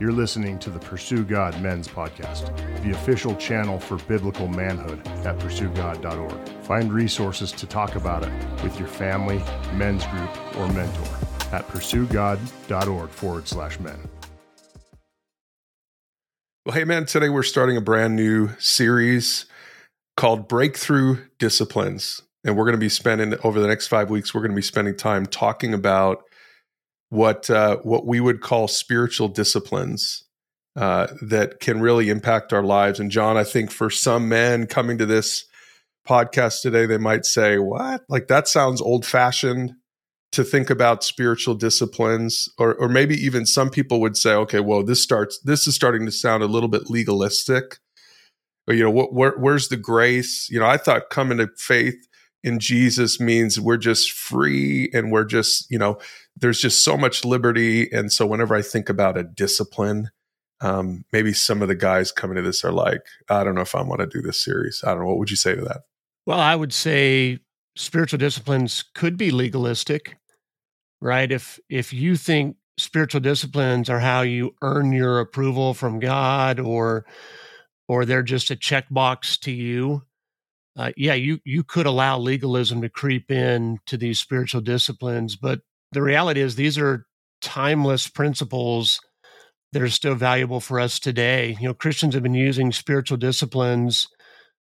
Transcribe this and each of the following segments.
You're listening to the Pursue God Men's Podcast, the official channel for biblical manhood at pursuegod.org. Find resources to talk about it with your family, men's group, or mentor at pursuegod.org forward slash men. Well, hey, man, today we're starting a brand new series called Breakthrough Disciplines. And we're going to be spending over the next five weeks, we're going to be spending time talking about what uh, what we would call spiritual disciplines uh, that can really impact our lives. And John, I think for some men coming to this podcast today, they might say, "What? Like that sounds old fashioned." To think about spiritual disciplines, or or maybe even some people would say, "Okay, well, this starts. This is starting to sound a little bit legalistic." Or, you know, what, where, where's the grace? You know, I thought coming to faith in Jesus means we're just free and we're just, you know, there's just so much liberty. And so whenever I think about a discipline, um, maybe some of the guys coming to this are like, I don't know if I want to do this series. I don't know. What would you say to that? Well, I would say spiritual disciplines could be legalistic, right? If if you think spiritual disciplines are how you earn your approval from God or or they're just a checkbox to you, uh, yeah, you you could allow legalism to creep in to these spiritual disciplines, but the reality is these are timeless principles that are still valuable for us today. You know, Christians have been using spiritual disciplines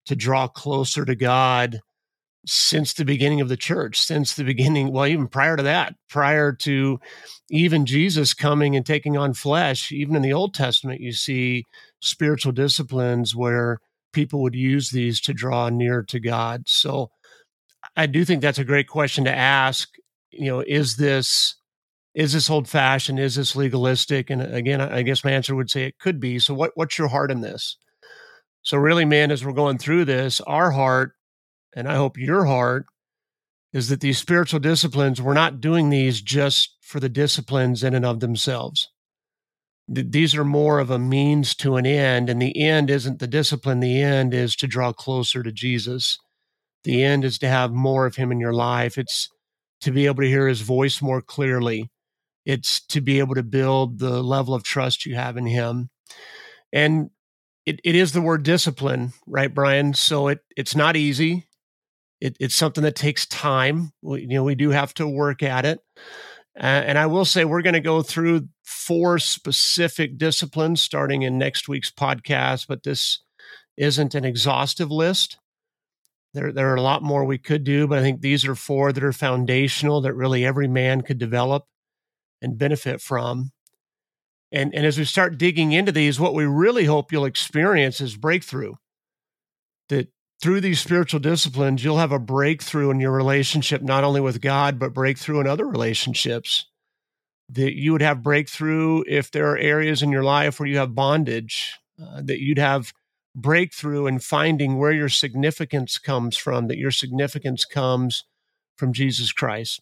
to draw closer to God since the beginning of the church, since the beginning, well, even prior to that, prior to even Jesus coming and taking on flesh, even in the Old Testament, you see spiritual disciplines where people would use these to draw near to God. So I do think that's a great question to ask. You know, is this is this old fashioned? Is this legalistic? And uh, again, I guess my answer would say it could be. So what what's your heart in this? So really, man, as we're going through this, our heart, and I hope your heart, is that these spiritual disciplines, we're not doing these just for the disciplines in and of themselves these are more of a means to an end and the end isn't the discipline the end is to draw closer to jesus the end is to have more of him in your life it's to be able to hear his voice more clearly. It's to be able to build the level of trust you have in him. And it, it is the word discipline right brian? So it it's not easy. It, it's something that takes time. We, you know we do have to work at it. Uh, and I will say we're going to go through four specific disciplines starting in next week's podcast, but this isn't an exhaustive list. There, there are a lot more we could do, but I think these are four that are foundational that really every man could develop and benefit from. And, and as we start digging into these, what we really hope you'll experience is breakthrough. That through these spiritual disciplines, you'll have a breakthrough in your relationship, not only with God, but breakthrough in other relationships. That you would have breakthrough if there are areas in your life where you have bondage, uh, that you'd have breakthrough and finding where your significance comes from, that your significance comes from Jesus Christ.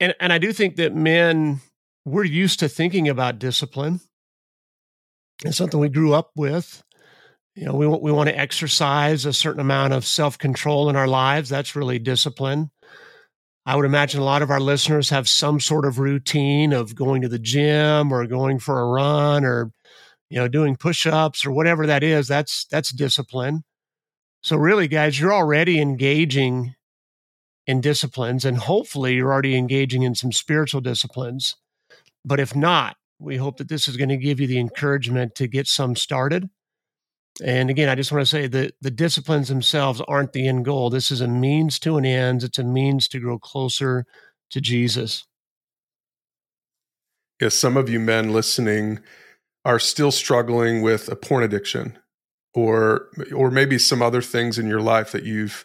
And, and I do think that men, we're used to thinking about discipline. It's something we grew up with you know we want we want to exercise a certain amount of self-control in our lives that's really discipline i would imagine a lot of our listeners have some sort of routine of going to the gym or going for a run or you know doing push-ups or whatever that is that's that's discipline so really guys you're already engaging in disciplines and hopefully you're already engaging in some spiritual disciplines but if not we hope that this is going to give you the encouragement to get some started and again, I just want to say that the disciplines themselves aren't the end goal. This is a means to an end. It's a means to grow closer to Jesus. Yes, some of you men listening are still struggling with a porn addiction or or maybe some other things in your life that you've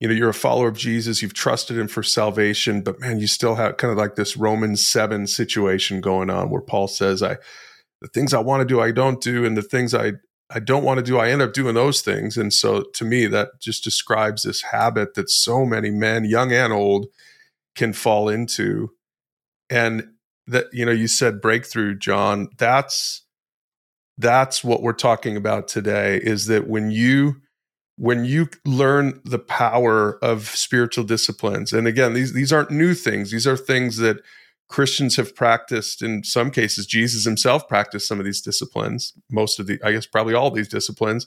you know you're a follower of Jesus you've trusted him for salvation but man you still have kind of like this Romans 7 situation going on where Paul says I the things I want to do I don't do and the things I I don't want to do, I end up doing those things. And so to me, that just describes this habit that so many men, young and old, can fall into. And that, you know, you said breakthrough, John. That's that's what we're talking about today is that when you when you learn the power of spiritual disciplines and again these these aren't new things these are things that Christians have practiced, in some cases, Jesus himself practiced some of these disciplines, most of the, I guess, probably all these disciplines.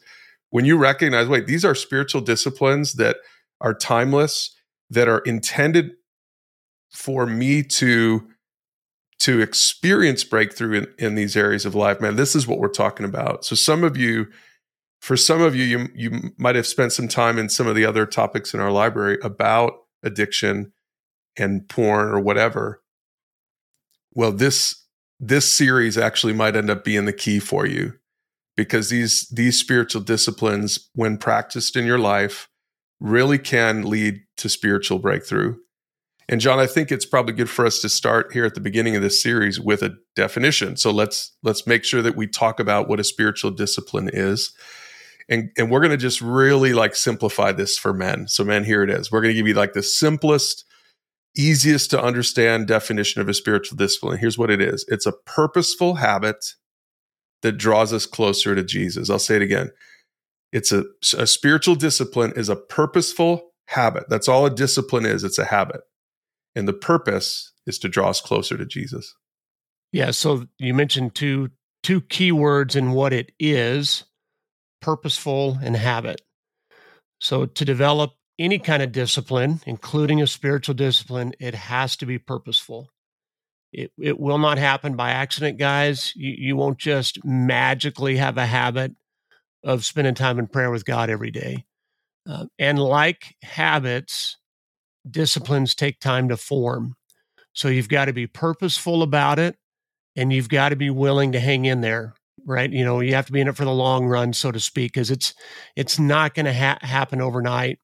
When you recognize, wait, these are spiritual disciplines that are timeless, that are intended for me to to experience breakthrough in, in these areas of life man this is what we're talking about. So some of you for some of you you you might have spent some time in some of the other topics in our library about addiction and porn or whatever. Well this this series actually might end up being the key for you because these these spiritual disciplines when practiced in your life really can lead to spiritual breakthrough and John, I think it's probably good for us to start here at the beginning of this series with a definition. So let's let's make sure that we talk about what a spiritual discipline is. And and we're going to just really like simplify this for men. So men, here it is. We're going to give you like the simplest easiest to understand definition of a spiritual discipline. Here's what it is. It's a purposeful habit that draws us closer to Jesus. I'll say it again. It's a, a spiritual discipline is a purposeful habit. That's all a discipline is. It's a habit and the purpose is to draw us closer to Jesus. Yeah, so you mentioned two two key words in what it is, purposeful and habit. So to develop any kind of discipline, including a spiritual discipline, it has to be purposeful. It, it will not happen by accident, guys. You, you won't just magically have a habit of spending time in prayer with God every day. Uh, and like habits, disciplines take time to form. So you've got to be purposeful about it and you've got to be willing to hang in there, right? You know, you have to be in it for the long run, so to speak, because it's it's not going to ha- happen overnight.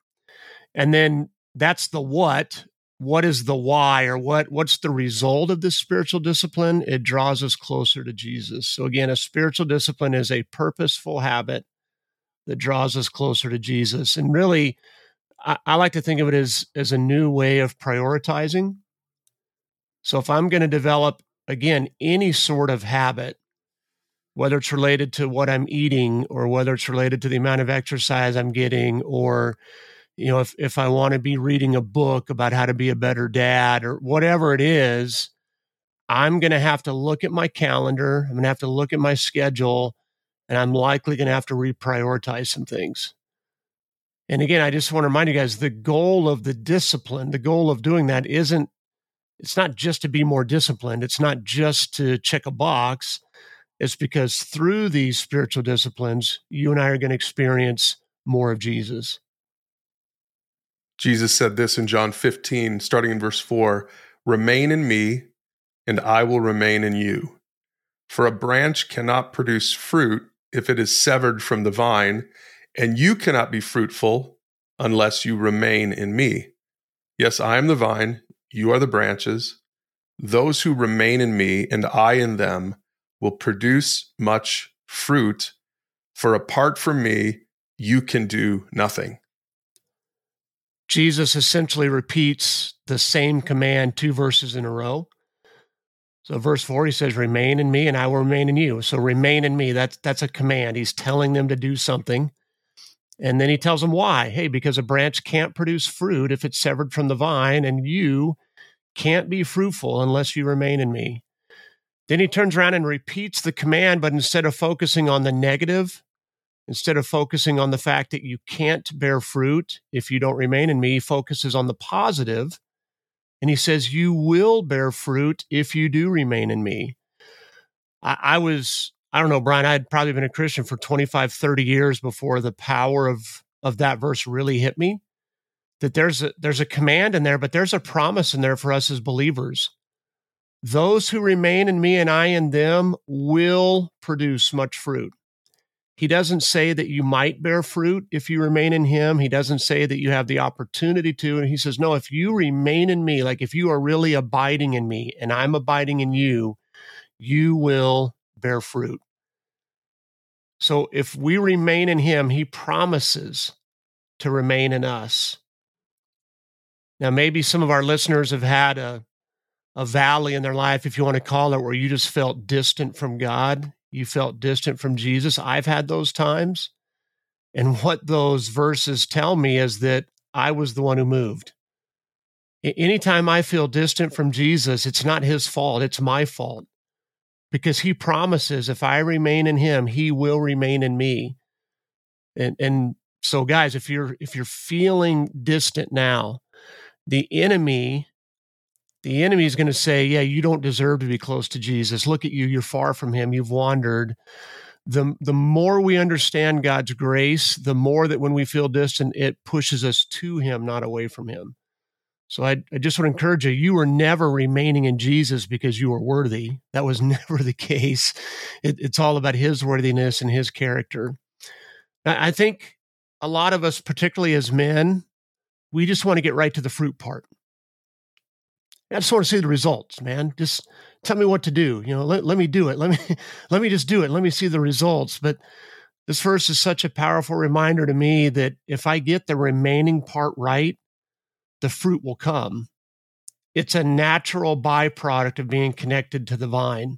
And then that's the what. What is the why, or what? What's the result of this spiritual discipline? It draws us closer to Jesus. So again, a spiritual discipline is a purposeful habit that draws us closer to Jesus, and really I, I like to think of it as as a new way of prioritizing. So if I'm going to develop again any sort of habit, whether it's related to what I'm eating or whether it's related to the amount of exercise I'm getting or you know if if I want to be reading a book about how to be a better dad or whatever it is, I'm going to have to look at my calendar, I'm going to have to look at my schedule and I'm likely going to have to reprioritize some things. And again, I just want to remind you guys the goal of the discipline, the goal of doing that isn't, it's not just to be more disciplined. It's not just to check a box. It's because through these spiritual disciplines, you and I are going to experience more of Jesus. Jesus said this in John 15, starting in verse 4 Remain in me, and I will remain in you. For a branch cannot produce fruit if it is severed from the vine and you cannot be fruitful unless you remain in me. Yes, I am the vine, you are the branches. Those who remain in me and I in them will produce much fruit, for apart from me, you can do nothing. Jesus essentially repeats the same command two verses in a row. So verse 4 he says remain in me and I will remain in you. So remain in me that's that's a command. He's telling them to do something. And then he tells them why. Hey, because a branch can't produce fruit if it's severed from the vine, and you can't be fruitful unless you remain in me. Then he turns around and repeats the command, but instead of focusing on the negative, instead of focusing on the fact that you can't bear fruit if you don't remain in me, focuses on the positive, And he says, You will bear fruit if you do remain in me. I, I was I don't know, Brian, I'd probably been a Christian for 25, 30 years before the power of of that verse really hit me. That there's a there's a command in there, but there's a promise in there for us as believers. Those who remain in me and I in them will produce much fruit. He doesn't say that you might bear fruit if you remain in him. He doesn't say that you have the opportunity to. And he says, no, if you remain in me, like if you are really abiding in me and I'm abiding in you, you will bear fruit. So if we remain in him, he promises to remain in us. Now, maybe some of our listeners have had a, a valley in their life, if you want to call it, where you just felt distant from God. You felt distant from Jesus. I've had those times. And what those verses tell me is that I was the one who moved. anytime I feel distant from Jesus, it's not his fault, it's my fault. Because he promises if I remain in him, he will remain in me. And and so guys, if you're if you're feeling distant now, the enemy the enemy is going to say, "Yeah, you don't deserve to be close to Jesus. Look at you, you're far from him. You've wandered." The the more we understand God's grace, the more that when we feel distant, it pushes us to him, not away from him. So I, I just want to encourage you, you were never remaining in Jesus because you were worthy. That was never the case. It, it's all about his worthiness and his character. I think a lot of us, particularly as men, we just want to get right to the fruit part. I just want to see the results, man. Just tell me what to do. You know, let, let me do it. Let me let me just do it. Let me see the results. But this verse is such a powerful reminder to me that if I get the remaining part right, the fruit will come. It's a natural byproduct of being connected to the vine.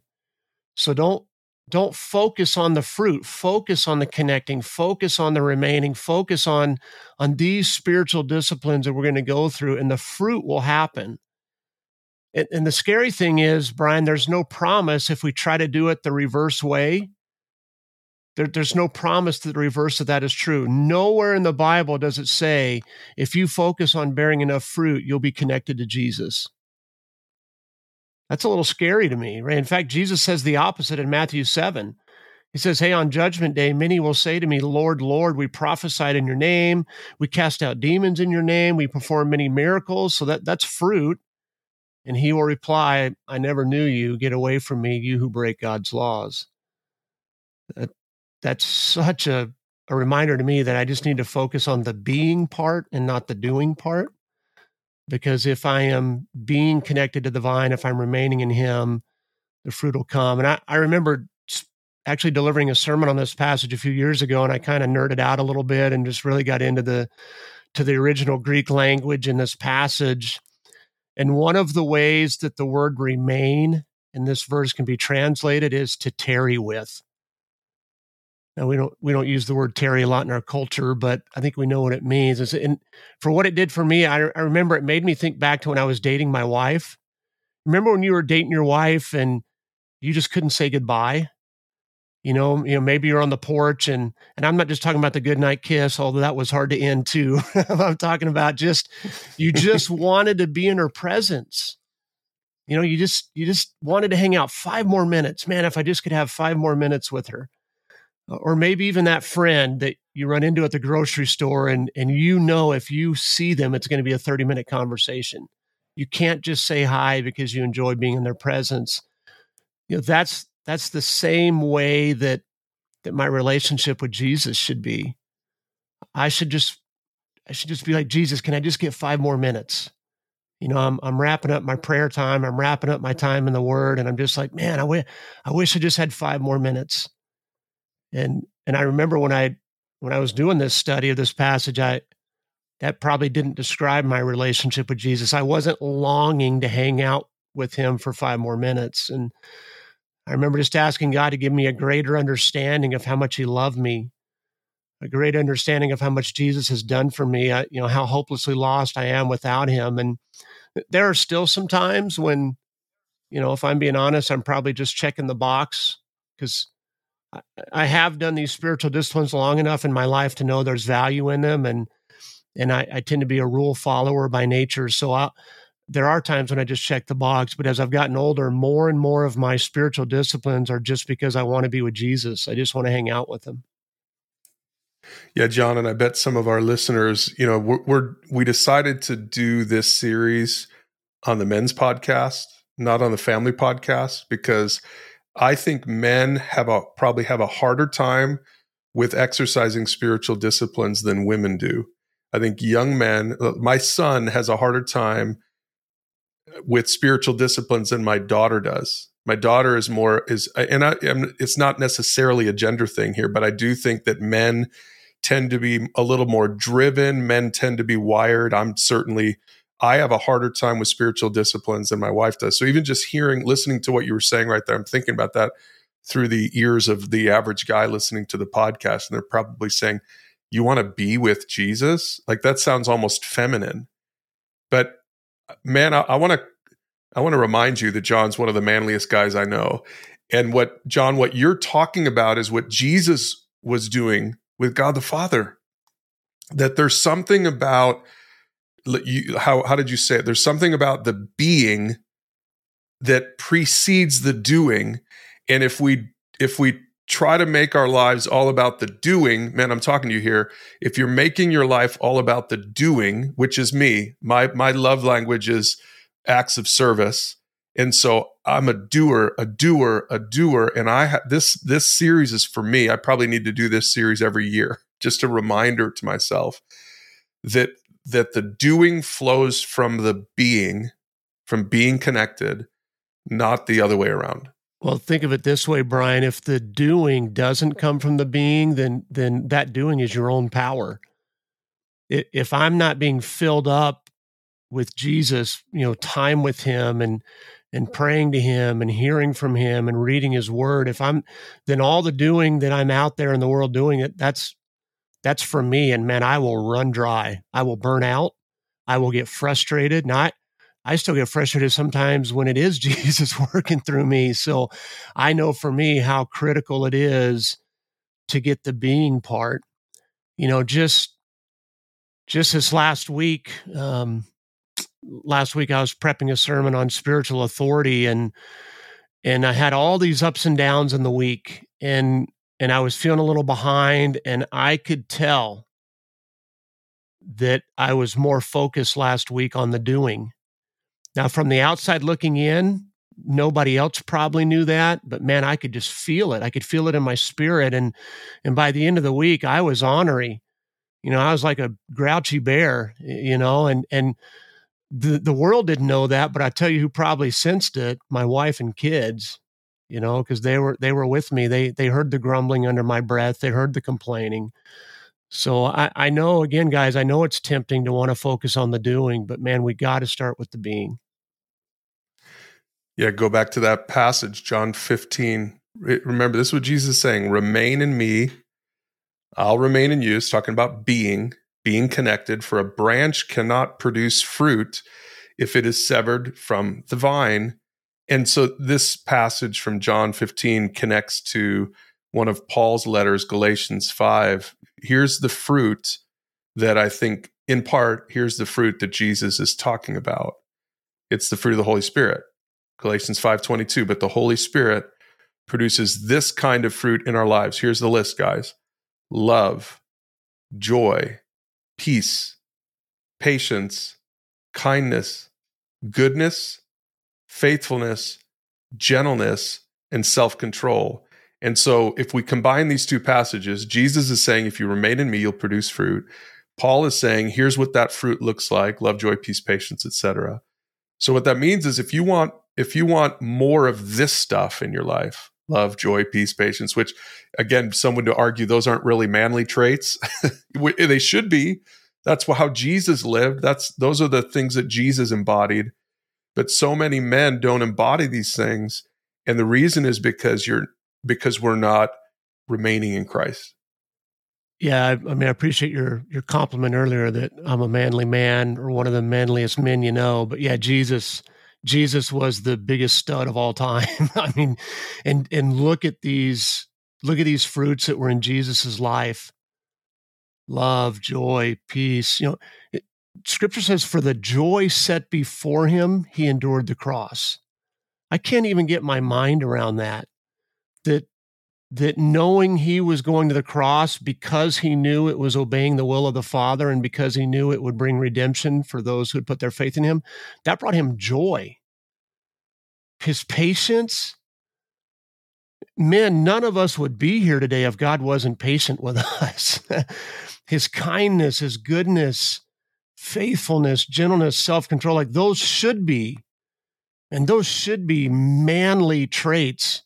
So don't don't focus on the fruit. Focus on the connecting. Focus on the remaining. Focus on on these spiritual disciplines that we're going to go through and the fruit will happen. And, and, the scary thing is brian there's no promise if we try to do it the reverse way there, there's no promise that the reverse of that is true. Nowhere in the Bible does it say if you focus on bearing enough fruit, you'll be connected to Jesus. That's a little scary to me. Right? In fact, Jesus says the opposite in Matthew 7. He says, Hey, on judgment day, many will say to me, Lord, Lord, we prophesied in your name. We cast out demons in your name. We performed many miracles. So that, that's fruit. And he will reply, I never knew you. Get away from me, you who break God's laws. That, that's such a, a reminder to me that I just need to focus on the being part and not the doing part. Because if I am being connected to the vine, if I'm remaining in Him, the fruit will come. And I, I remember actually delivering a sermon on this passage a few years ago, and I kind of nerded out a little bit and just really got into the to the original Greek language in this passage. And one of the ways that the word remain in this verse can be translated is to tarry with. Now we don't we don't use the word tarry a lot in our culture, but I think we know what it means. And for what it did for me, I, I remember it made me think back to when I was dating my wife. Remember when you were dating your wife and you just couldn't say goodbye? You know, you know, maybe you're on the porch and and I'm not just talking about the goodnight kiss, although that was hard to end too. I'm talking about just you just wanted to be in her presence. You know, you just you just wanted to hang out five more minutes. Man, if I just could have five more minutes with her Uh, or maybe even that friend that you run into at the grocery store and and you know if you see them it's going to be a 30 minute conversation. You can't just say hi because you enjoy being in their presence. You know that's that's the same way that that my relationship with Jesus should be. I should just i should just be like Jesus can i just get 5 more minutes? You know i'm i'm wrapping up my prayer time i'm wrapping up my time in the word and i'm just like man i wish i wish i just had 5 more minutes and and I remember when I when I was doing this study of this passage, I that probably didn't describe my relationship with Jesus. I wasn't longing to hang out with him for five more minutes. And I remember just asking God to give me a greater understanding of how much he loved me, a great understanding of how much Jesus has done for me, I, you know, how hopelessly lost I am without him. And there are still some times when, you know, if I'm being honest, I'm probably just checking the box because I have done these spiritual disciplines long enough in my life to know there's value in them, and and I, I tend to be a rule follower by nature. So I, there are times when I just check the box, but as I've gotten older, more and more of my spiritual disciplines are just because I want to be with Jesus. I just want to hang out with him. Yeah, John, and I bet some of our listeners, you know, we're, we're we decided to do this series on the men's podcast, not on the family podcast, because I think men have a probably have a harder time with exercising spiritual disciplines than women do. I think young men, uh, my son has a harder time with spiritual disciplines than my daughter does. My daughter is more is, and I, am it's not necessarily a gender thing here, but I do think that men tend to be a little more driven. Men tend to be wired. I'm certainly I have a harder time with spiritual disciplines than my wife does. So even just hearing, listening to what you were saying right there, I'm thinking about that through the ears of the average guy listening to the podcast. And they're probably saying, You want to be with Jesus? Like that sounds almost feminine. But uh, man, I want to I want to remind you that John's one of the manliest guys I know. And what John, what you're talking about is what Jesus was doing with God the Father. That there's something about you, how how did you say it? There's something about the being that precedes the doing, and if we if we try to make our lives all about the doing, man, I'm talking to you here. If you're making your life all about the doing, which is me, my my love language is acts of service. And so I'm a doer, a doer, a doer. And I ha- this this series is for me. I probably need to do this series every year, just a reminder to myself that that the doing flows from the being, from being connected, not the other way around. Well, think of it this way, Brian. If the doing doesn't come from the being, then then that doing is your own power. If I'm not being filled up with Jesus, you know, time with him and and praying to him and hearing from him and reading his word, if I'm then all the doing that I'm out there in the world doing it, that's that's for me. And man, I will run dry. I will burn out. I will get frustrated. Not I still get frustrated sometimes when it is Jesus working through me. So I know for me how critical it is to get the being part. You know, just just this last week, um, last week I was prepping a sermon on spiritual authority and and I had all these ups and downs in the week and and I was feeling a little behind and I could tell that I was more focused last week on the doing now, from the outside looking in, nobody else probably knew that, but man, I could just feel it. I could feel it in my spirit. And and by the end of the week, I was ornery. You know, I was like a grouchy bear, you know, and and the the world didn't know that, but I tell you who probably sensed it, my wife and kids, you know, because they were they were with me. They they heard the grumbling under my breath, they heard the complaining. So I, I know again, guys, I know it's tempting to want to focus on the doing, but man, we got to start with the being. Yeah, go back to that passage, John 15. Remember, this is what Jesus is saying remain in me, I'll remain in you. It's talking about being, being connected. For a branch cannot produce fruit if it is severed from the vine. And so this passage from John 15 connects to one of Paul's letters, Galatians 5. Here's the fruit that I think, in part, here's the fruit that Jesus is talking about. It's the fruit of the Holy Spirit. Galatians 5:22, but the Holy Spirit produces this kind of fruit in our lives. Here's the list, guys. Love, joy, peace, patience, kindness, goodness, faithfulness, gentleness, and self-control. And so if we combine these two passages, Jesus is saying if you remain in me, you'll produce fruit. Paul is saying here's what that fruit looks like, love, joy, peace, patience, etc. So what that means is if you want if you want more of this stuff in your life, love, joy, peace, patience, which again, someone to argue those aren't really manly traits. they should be. That's how Jesus lived. That's those are the things that Jesus embodied. But so many men don't embody these things. And the reason is because you're because we're not remaining in Christ. Yeah, I, I mean, I appreciate your your compliment earlier that I'm a manly man or one of the manliest men you know. But yeah, Jesus Jesus was the biggest stud of all time. I mean, and and look at these look at these fruits that were in Jesus's life. Love, joy, peace. You know, it, scripture says for the joy set before him, he endured the cross. I can't even get my mind around that. That that knowing he was going to the cross because he knew it was obeying the will of the Father and because he knew it would bring redemption for those who had put their faith in him, that brought him joy. His patience, man, none of us would be here today if God wasn't patient with us. his kindness, his goodness, faithfulness, gentleness, self control, like those should be, and those should be manly traits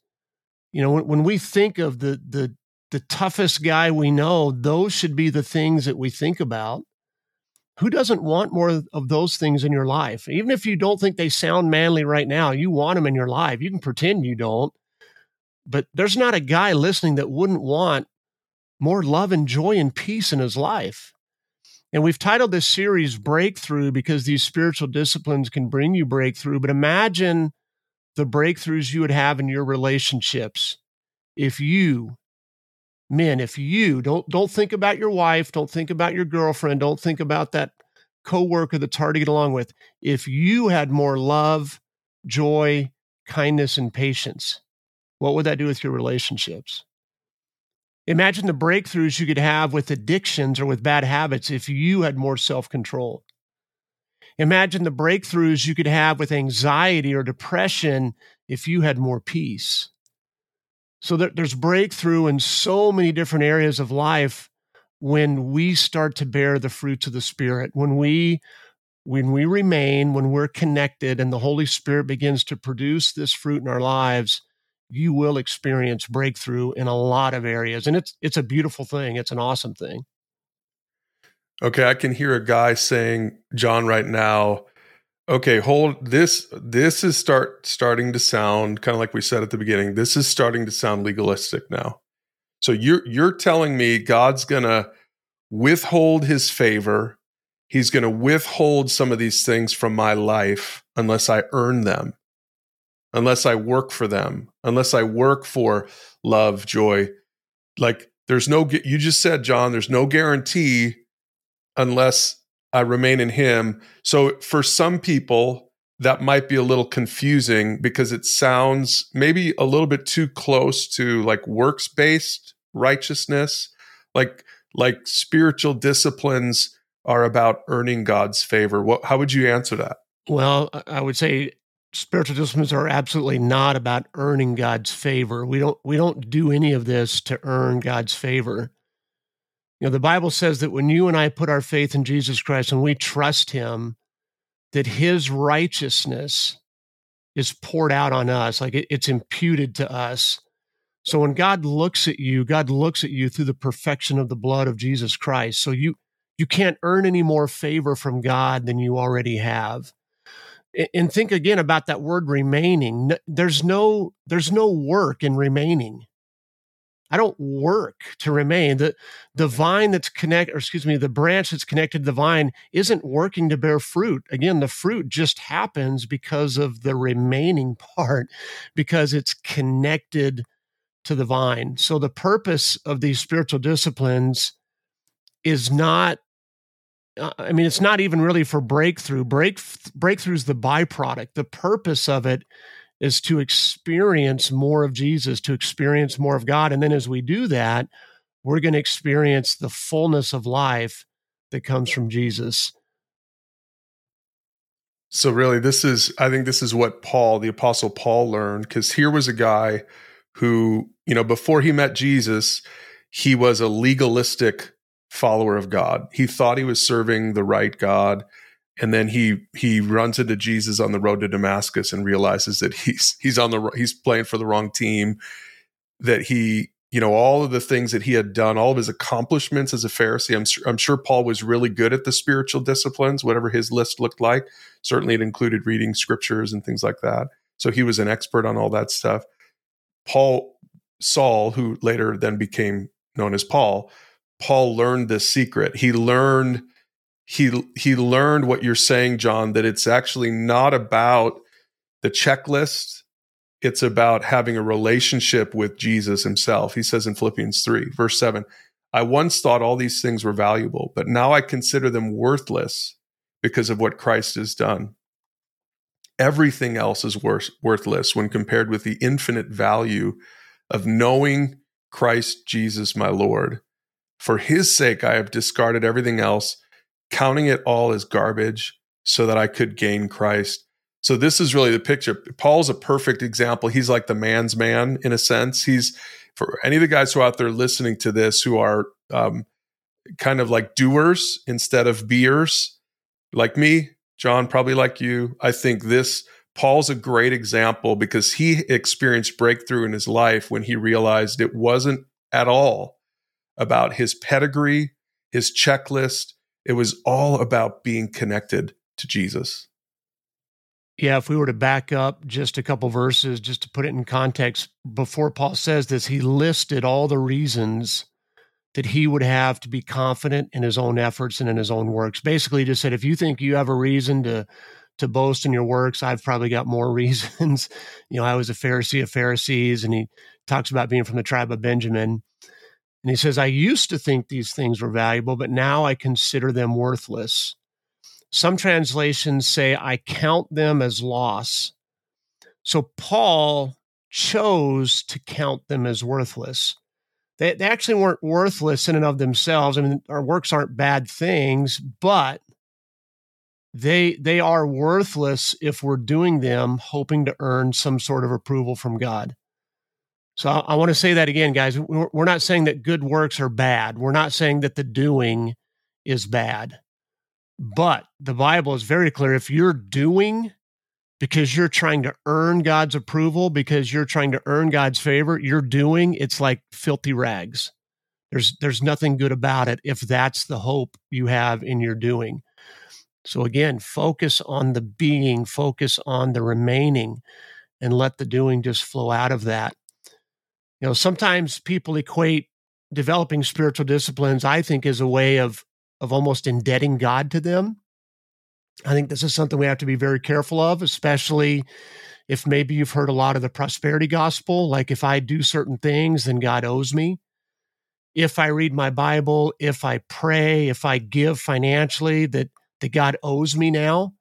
you know, when, when we think of the the the toughest guy we know, those should be the things that we think about. Who doesn't want more of those things in your life? Even if you don't think they sound manly right now, you want them in your life. You can pretend you don't. But there's not a guy listening that wouldn't want more love and joy and peace in his life. And we've titled this series Breakthrough because these spiritual disciplines can bring you breakthrough. But imagine the breakthroughs you would have in your relationships if you men if you don't don't think about your wife don't think about your girlfriend don't think about that coworker that's hard to get along with if you had more love joy kindness and patience what would that do with your relationships imagine the breakthroughs you could have with addictions or with bad habits if you had more self-control. Imagine the breakthroughs you could have with anxiety or depression if you had more peace. So there, there's breakthrough in so many different areas of life when we start to bear the fruits of the Spirit, when we when we remain, when we're connected, and the Holy Spirit begins to produce this fruit in our lives, you will experience breakthrough in a lot of areas. And it's it's a beautiful thing. It's an awesome thing. Okay, I can hear a guy saying, John, right now, okay hold this this is start starting to sound kind of like we said at the beginning this is starting to sound legalistic now so you're you're telling me god's gonna withhold his favor he's gonna withhold some of these things from my life unless i earn them unless i work for them unless i work for love joy like there's no you just said john there's no guarantee unless I remain in him. So for some people, that might be a little confusing because it sounds maybe a little bit too close to like works based righteousness, like like spiritual disciplines are about earning God's favor. What how would you answer that? Well, I would say spiritual disciplines are absolutely not about earning God's favor. We don't we don't do any of this to earn God's favor. You know, the Bible says that when you and I put our faith in Jesus Christ and we trust him, that his righteousness is poured out on us, like it, it's imputed to us. So when God looks at you, God looks at you through the perfection of the blood of Jesus Christ. So you you can't earn any more favor from God than you already have. And think again about that word remaining. There's no there's no work in remaining. I don't work to remain. The the vine that's connect, or excuse me, the branch that's connected to the vine isn't working to bear fruit. Again, the fruit just happens because of the remaining part, because it's connected to the vine. So the purpose of these spiritual disciplines is not Uh, I mean, it's not even really for breakthrough. Break breakthrough is the byproduct. The purpose of it is to experience more of Jesus, to experience more of God. And then as we do that, we're going to experience the fullness of life that comes from Jesus. So, really, this is, I think this is what Paul, the Apostle Paul, learned because here was a guy who, you know, before he met Jesus, he was a legalistic follower of God. He thought he was serving the right God and then he he runs into Jesus on the road to Damascus and realizes that he's he's on the he's playing for the wrong team that he you know all of the things that he had done all of his accomplishments as a Pharisee I'm I'm sure Paul was really good at the spiritual disciplines whatever his list looked like. Certainly it included reading scriptures and things like that. So he was an expert on all that stuff. Paul Saul who later then became known as Paul Paul learned this secret. He learned he he learned what you're saying john that it's actually not about the checklist. It's about having a relationship with jesus himself. He says in philippians 3 verse 7 i once thought all these things were valuable but now i consider them worthless because of what christ has done. Everything else is worth, worthless when compared with the infinite value of knowing christ jesus my lord for his sake i have discarded everything else counting it all as garbage so that I could gain Christ. So this is really the picture. Paul's a perfect example. He's like the man's man in a sense. He's for any of the guys who are out there listening to this who are um, kind of like doers instead of beers, like me, John, probably like you. I think this Paul's a great example because he experienced breakthrough in his life when he realized it wasn't at all about his pedigree, his checklist, it was all about being connected to Jesus. Yeah, if we were to back up just a couple verses, just to put it in context, before Paul says this, he listed all the reasons that he would have to be confident in his own efforts and in his own works. Basically, he just said, if you think you have a reason to to boast in your works, I've probably got more reasons. you know, I was a Pharisee of Pharisees, and he talks about being from the tribe of Benjamin. And he says, I used to think these things were valuable, but now I consider them worthless. Some translations say, I count them as loss. So Paul chose to count them as worthless. They, they actually weren't worthless in and of themselves. I mean, our works aren't bad things, but they they are worthless if we're doing them hoping to earn some sort of approval from God. So I, want to say that again, guys. We're, we're not saying that good works are bad. We're not saying that the doing is bad. But the Bible is very clear. If you're doing because you're trying to earn God's approval, because you're trying to earn God's favor, you're doing, it's like filthy rags. There's there's nothing good about it if that's the hope you have in your doing. So again, focus on the being, focus on the remaining, and let the doing just flow out of that. You know, sometimes people equate developing spiritual disciplines, I think, as a way of of almost indebting God to them. I think this is something we have to be very careful of, especially if maybe you've heard a lot of the prosperity gospel. Like, if I do certain things, then God owes me. If I read my Bible, if I pray, if I give financially, that, that God owes me now,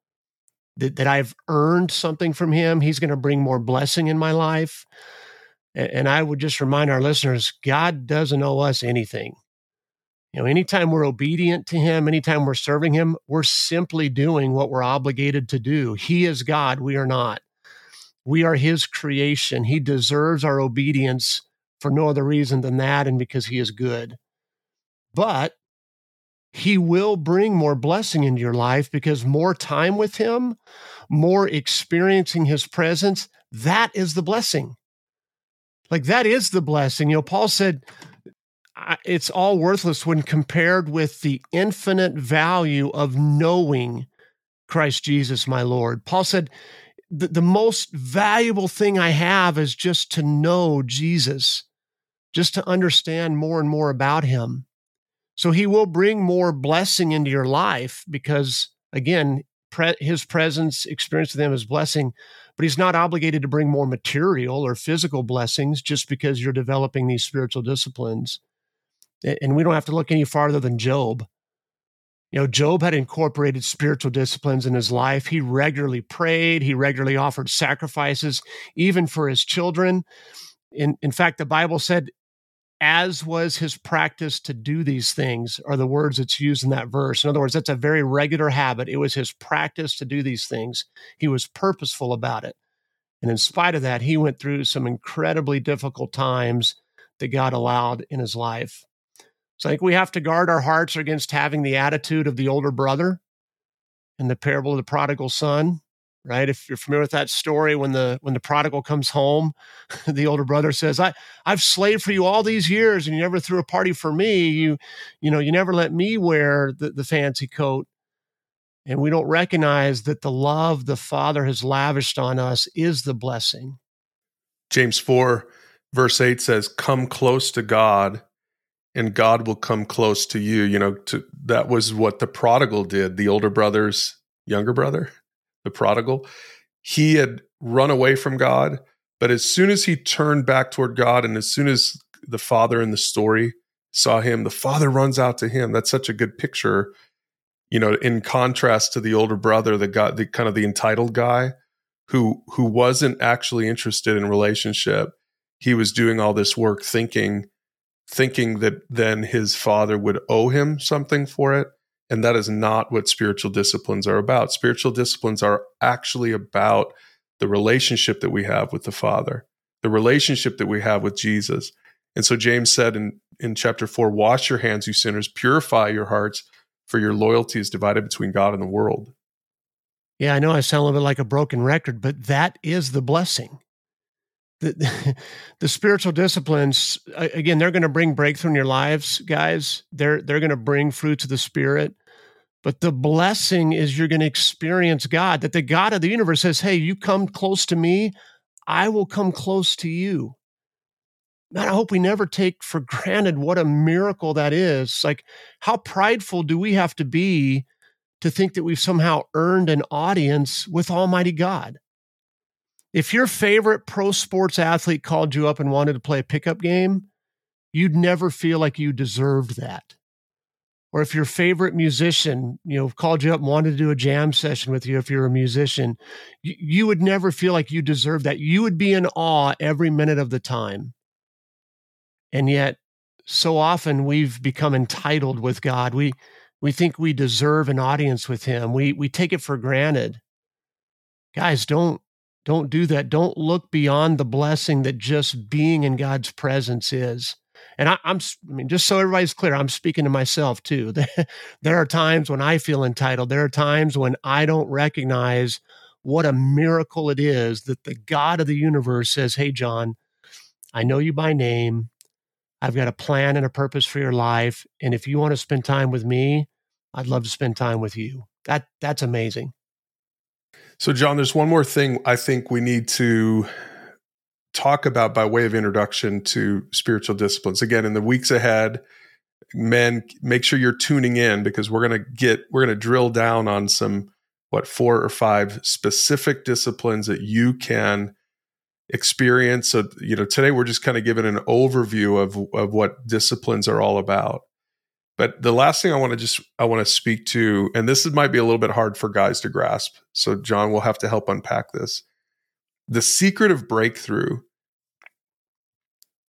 that, that I've earned something from Him, He's going to bring more blessing in my life. And I would just remind our listeners God doesn't owe us anything. You know, anytime we're obedient to him, anytime we're serving him, we're simply doing what we're obligated to do. He is God, we are not. We are his creation. He deserves our obedience for no other reason than that and because he is good. But he will bring more blessing into your life because more time with him, more experiencing his presence, that is the blessing. Like that is the blessing. You know, Paul said, it's all worthless when compared with the infinite value of knowing Christ Jesus, my Lord. Paul said, the, the most valuable thing I have is just to know Jesus, just to understand more and more about him. So he will bring more blessing into your life because, again, pre- his presence, experience with him is blessing, but he's not obligated to bring more material or physical blessings just because you're developing these spiritual disciplines and we don't have to look any farther than Job. You know, Job had incorporated spiritual disciplines in his life. He regularly prayed, he regularly offered sacrifices, even for his children. In, in fact, the Bible said, as was his practice to do these things, are the words that's used in that verse. In other words, that's a very regular habit. It was his practice to do these things, he was purposeful about it. And in spite of that, he went through some incredibly difficult times that God allowed in his life. So I think we have to guard our hearts against having the attitude of the older brother in the parable of the prodigal son, right? If you're familiar with that story, when the when the prodigal comes home, the older brother says, "I I've slaved for you all these years, and you never threw a party for me. You you know you never let me wear the, the fancy coat." And we don't recognize that the love the Father has lavished on us is the blessing. James 4, verse 8 says, Come close to God, and God will come close to you. You know, to, that was what the prodigal did. The older brother's younger brother, the prodigal, he had run away from God, but as soon as he turned back toward God, and as soon as the father in the story saw him, the father runs out to him. That's such a good picture. You know, in contrast to the older brother, the guy, the kind of the entitled guy, who who wasn't actually interested in relationship. He was doing all this work, thinking thinking that then his father would owe him something for it. And that is not what spiritual disciplines are about. Spiritual disciplines are actually about the relationship that we have with the Father, the relationship that we have with Jesus. And so James said in, in chapter four, wash your hands, you sinners, purify your hearts, for your loyalty is divided between God and the world. Yeah, I know I sound a little bit like a broken record, but that is the blessing the, the spiritual disciplines again they're going to bring breakthrough in your lives guys they're they're going to bring fruits of the spirit but the blessing is you're going to experience god that the god of the universe says hey you come close to me i will come close to you man, I hope we never take for granted what a miracle that is. Like, how prideful do we have to be to think that we've somehow earned an audience with Almighty God? If your favorite pro sports athlete called you up and wanted to play a pickup game, you'd never feel like you deserved that. Or if your favorite musician, you know, called you up and wanted to do a jam session with you, if you're a musician, you, you would never feel like you deserve that. You would be in awe every minute of the time. And yet, so often we've become entitled with God. We we think we deserve an audience with him. We we take it for granted. Guys, don't don't do that. Don't look beyond the blessing that just being in God's presence is. And I, am I mean, just so everybody's clear, I'm speaking to myself too. there are times when I feel entitled. There are times when I don't recognize what a miracle it is that the God of the universe says, Hey, John, I know you by name. I've got a plan and a purpose for your life. And if you want to spend time with me, I'd love to spend time with you. That that's amazing. So, John, there's one more thing I think we need to talk about by way of introduction to spiritual disciplines. Again, in the weeks ahead, men, make sure you're tuning in because we're going to get, we're going to drill down on some, what, four or five specific disciplines that you can experience. So, you know, today we're just kind of giving an overview of, of what disciplines are all about. But the last thing I want to just I want to speak to, and this might be a little bit hard for guys to grasp. So John will have to help unpack this. The secret of breakthrough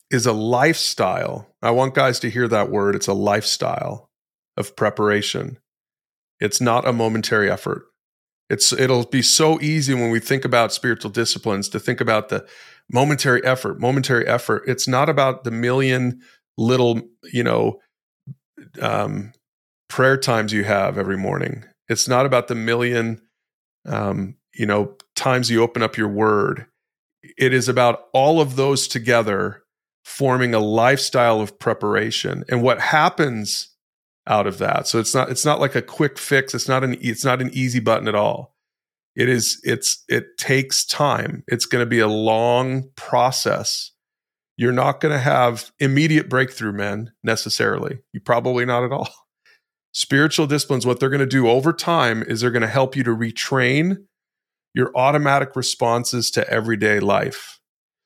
is a lifestyle. I want guys to hear that word. It's a lifestyle of preparation. It's not a momentary effort. It's it'll be so easy when we think about spiritual disciplines to think about the momentary effort, momentary effort. It's not about the million little, you know, um, prayer times you have every morning. It's not about the million, um, you know, times you open up your word. It is about all of those together forming a lifestyle of preparation. And what happens out of that? So it's not it's not like a quick fix. It's not an it's not an easy button at all. It is it's it takes time. It's going to be a long process you're not going to have immediate breakthrough men necessarily. You probably not at all. Spiritual disciplines, what they're going to do over time is they're going to help you to retrain your automatic responses to everyday life.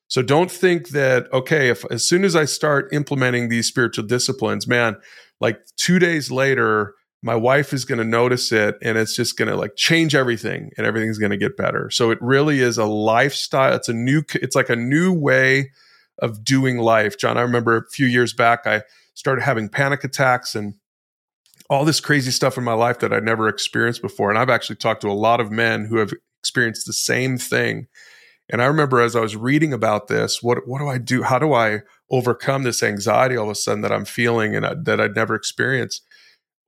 So don't think that, okay, if as soon as I start implementing these spiritual disciplines, man, like two days later, my wife is going to notice it and it's just going to like change everything and everything's going to get better. So it really is a lifestyle. It's a new, it's like a new way of doing life. John, I remember a few years back, I started having panic attacks and all this crazy stuff in my life that I'd never experienced before. And I've actually talked to a lot of men who have experienced the same thing. And I remember as I was reading about this, what what do I do? How do I overcome this anxiety all of a sudden that I'm feeling and I, that I'd never experienced?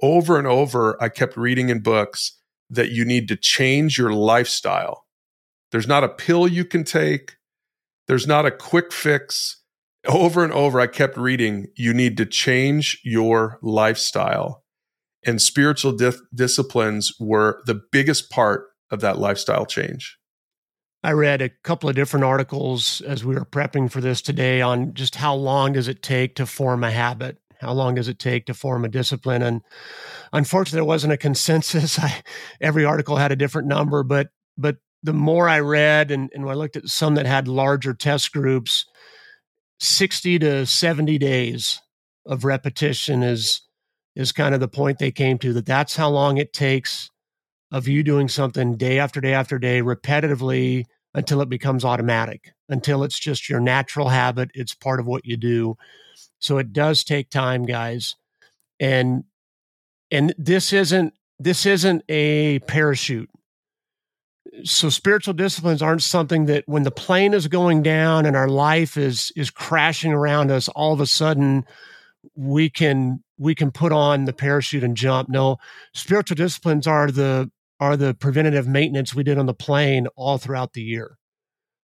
Over and over, I kept reading in books that you need to change your lifestyle. There's not a pill you can take. There's not a quick fix. Over and over, I kept reading, you need to change your lifestyle. And spiritual dif- disciplines were the biggest part of that lifestyle change. I read a couple of different articles as we were prepping for this today on just how long does it take to form a habit? How long does it take to form a discipline? And unfortunately, there wasn't a consensus. I, every article had a different number, but but the more I read and, and I looked at some that had larger test groups, 60 to 70 days of repetition is is kind of the point they came to that that's how long it takes of you doing something day after day after day repetitively until it becomes automatic until it's just your natural habit it's part of what you do. So it does take time guys. And and this isn't this isn't a parachute so spiritual disciplines aren't something that when the plane is going down and our life is is crashing around us all of a sudden we can we can put on the parachute and jump. No spiritual disciplines are the are the preventative maintenance we did on the plane all throughout the year.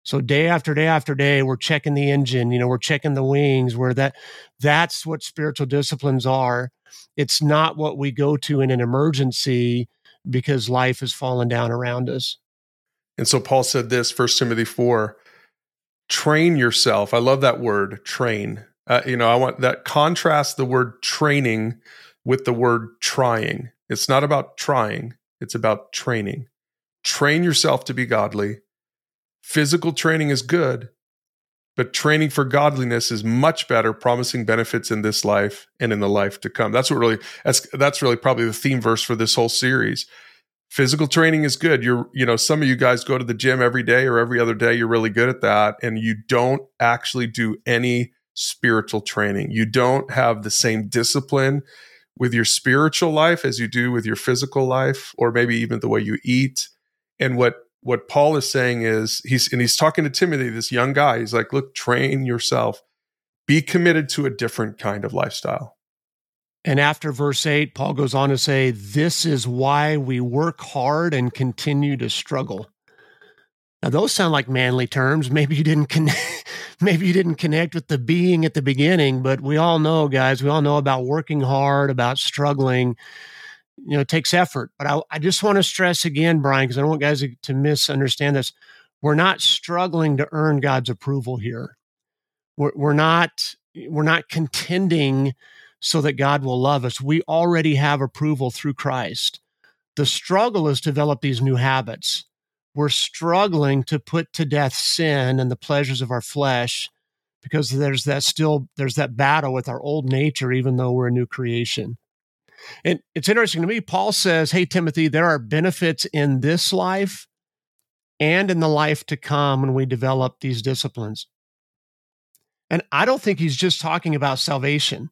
So day after day after day we're checking the engine you know we're checking the wings where that that's what spiritual disciplines are. It's not what we go to in an emergency because life has fallen down around us and so Paul said this, 1 Timothy 4 train yourself. I love that word, train. Uh, you know, I want that contrast the word training with the word trying. It's not about trying, it's about training. Train yourself to be godly. Physical training is good, but training for godliness is much better, promising benefits in this life and in the life to come. That's what really that's that's really probably the theme verse for this whole series. Physical training is good. You're, you know, some of you guys go to the gym every day or every other day. You're really good at that. And you don't actually do any spiritual training. You don't have the same discipline with your spiritual life as you do with your physical life, or maybe even the way you eat. And what what Paul is saying is he's and he's talking to Timothy, this young guy. He's like, look, train yourself. Be committed to a different kind of lifestyle. And after verse 8, Paul goes on to say, This is why we work hard and continue to struggle. Now those sound like manly terms. Maybe you didn't connect maybe you didn't connect with the being at the beginning, but we all know, guys, we all know about working hard, about struggling. You know, it takes effort. But I, I just want to stress again, Brian, because I don't want guys to, misunderstand this. We're not struggling to earn God's approval here. We're, we're not we're not contending so that God will love us. We already have approval through Christ. The struggle is to develop these new habits. We're struggling to put to death sin and the pleasures of our flesh because there's that still there's that battle with our old nature even though we're a new creation. And it's interesting to me Paul says, "Hey Timothy, there are benefits in this life and in the life to come when we develop these disciplines." And I don't think he's just talking about salvation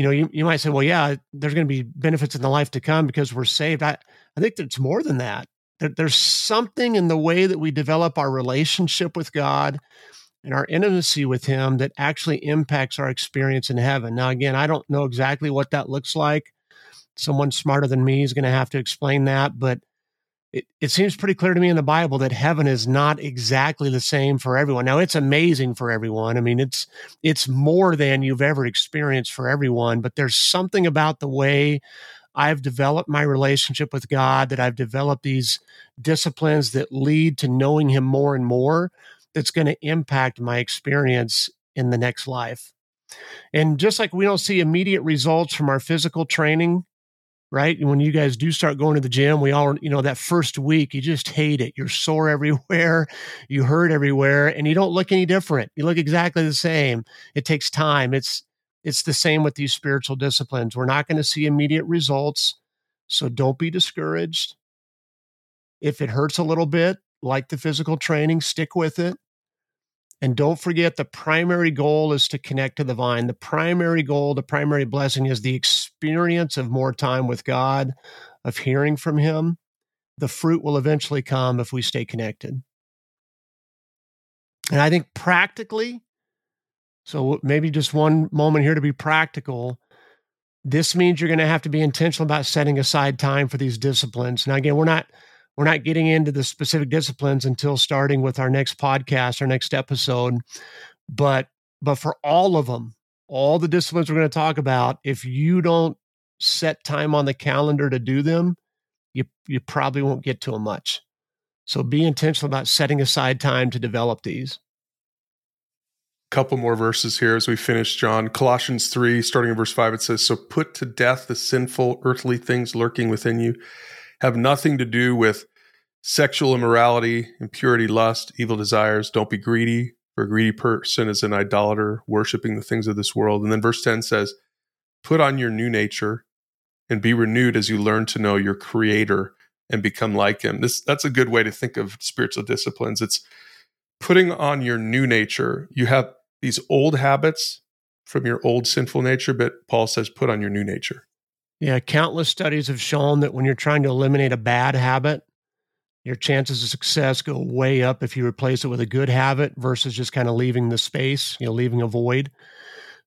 you know, you, you might say, well, yeah, there's going to be benefits in the life to come because we're saved. I, I think it's more than that. There, there's something in the way that we develop our relationship with God and our intimacy with Him that actually impacts our experience in heaven. Now, again, I don't know exactly what that looks like. Someone smarter than me is going to have to explain that, but it, it seems pretty clear to me in the Bible that heaven is not exactly the same for everyone. Now it's amazing for everyone. I mean, it's it's more than you've ever experienced for everyone, but there's something about the way I've developed my relationship with God, that I've developed these disciplines that lead to knowing him more and more that's going to impact my experience in the next life. And just like we don't see immediate results from our physical training, right? And When you guys do start going to the gym, we all, you know, that first week, you just hate it. You're sore everywhere, you hurt everywhere, and you don't look any different. You look exactly the same. It takes time. It's it's the same with these spiritual disciplines. We're not going to see immediate results, so don't be discouraged. If it hurts a little bit, like the physical training, stick with it. And don't forget the primary goal is to connect to the vine. The primary goal, the primary blessing is the experience of more time with God, of hearing from Him. The fruit will eventually come if we stay connected. And I think practically, so maybe just one moment here to be practical. This means you're going to have to be intentional about setting aside time for these disciplines. Now, again, we're not we're not getting into the specific disciplines until starting with our next podcast, our next episode. But but for all of them, all the disciplines we're going to talk about, if you don't set time on the calendar to do them, you you probably won't get to them much. So be intentional about setting aside time to develop these. Couple more verses here as we finish, John. Colossians 3, starting in verse 5, it says, So put to death the sinful earthly things lurking within you. Have nothing to do with sexual immorality, impurity, lust, evil desires. Don't be greedy, for a greedy person is an idolater, worshiping the things of this world. And then verse 10 says, Put on your new nature and be renewed as you learn to know your creator and become like him. This that's a good way to think of spiritual disciplines. It's putting on your new nature. You have these old habits from your old sinful nature, but Paul says put on your new nature. Yeah, countless studies have shown that when you're trying to eliminate a bad habit, your chances of success go way up if you replace it with a good habit versus just kind of leaving the space, you know, leaving a void.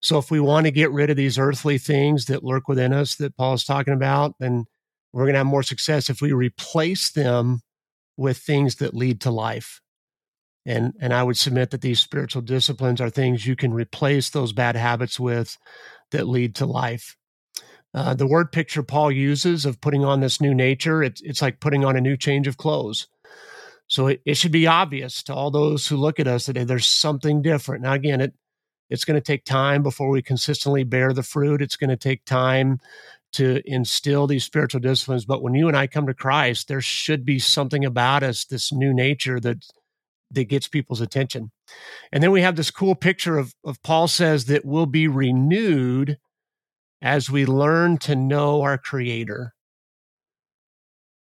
So if we want to get rid of these earthly things that lurk within us that Paul is talking about, then we're going to have more success if we replace them with things that lead to life. And and I would submit that these spiritual disciplines are things you can replace those bad habits with that lead to life. Uh, the word picture Paul uses of putting on this new nature, it's, it's like putting on a new change of clothes. So it, it should be obvious to all those who look at us today there's something different. Now, again, it it's going to take time before we consistently bear the fruit. It's going to take time to instill these spiritual disciplines. But when you and I come to Christ, there should be something about us, this new nature that that gets people's attention. And then we have this cool picture of, of Paul says that we'll be renewed as we learn to know our Creator.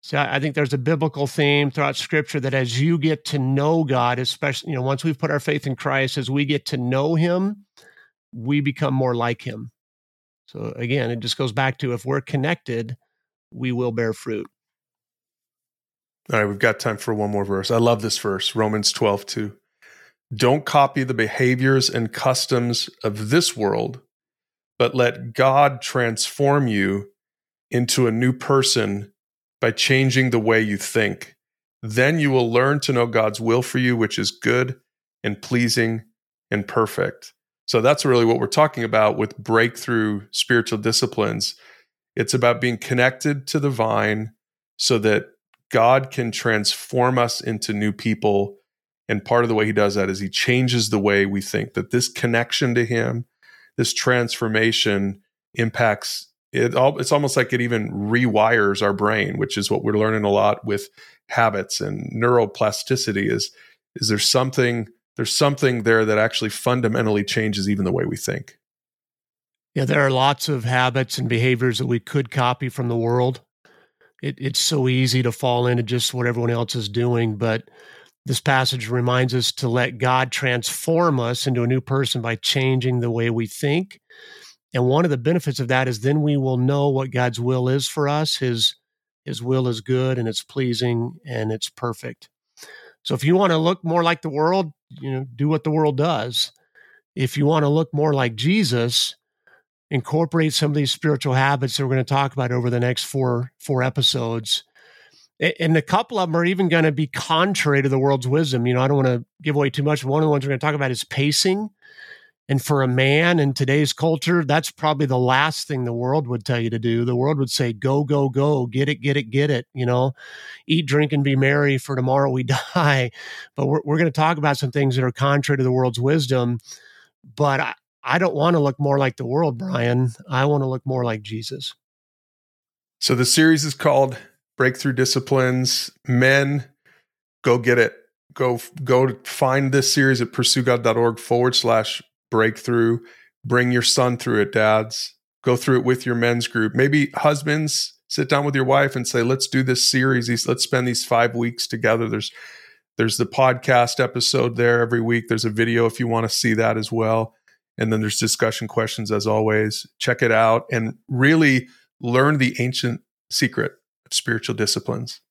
So I think there's a biblical theme throughout Scripture that as you get to know God, especially you know once we've put our faith in Christ, as we get to know Him, we become more like Him. So again, it just goes back to if we're connected, we will bear fruit. All right, we've got time for one more verse. I love this verse, Romans 12, 2. Don't copy the behaviors and customs of this world, but let God transform you into a new person by changing the way you think. Then you will learn to know God's will for you, which is good and pleasing and perfect. So that's really what we're talking about with breakthrough spiritual disciplines. It's about being connected to the vine so that God can transform us into new people. And part of the way he does that is he changes the way we think, that this connection to him, this transformation impacts it all it's almost like it even rewires our brain which is what we're learning a lot with habits and neuroplasticity is is there something there's something there that actually fundamentally changes even the way we think. Yeah there are lots of habits and behaviors that we could copy from the world. It, it's so easy to fall into just what everyone else is doing but this passage reminds us to let god transform us into a new person by changing the way we think and one of the benefits of that is then we will know what God's will is for us. His his will is good and it's pleasing and it's perfect. So if you want to look more like the world, you know, do what the world does. If you want to look more like Jesus, incorporate some of these spiritual habits that we're going to talk about over the next four four episodes. And a couple of them are even going to be contrary to the world's wisdom. You know, I don't want to give away too much. One of the ones we're going to talk about is pacing. And for a man in today's culture, that's probably the last thing the world would tell you to do. The world would say, go, go, go, get it, get it, get it, you know, eat, drink, and be merry, for tomorrow we die. But we're, we're going to talk about some things that are contrary to the world's wisdom. But I, I don't want to look more like the world, Brian. I want to look more like Jesus. So the series is called Breakthrough Disciplines. Men, go get it. Go go find this series at pursuegod.org forward slash breakthrough. Bring your son through it, dads. Go through it with your men's group. Maybe husbands, sit down with your wife and say, let's do this series. Let's spend these five weeks together. There's there's the podcast episode there every week. There's a video if you want to see that as well. And then there's discussion questions as always. Check it out and really learn the ancient secret spiritual disciplines.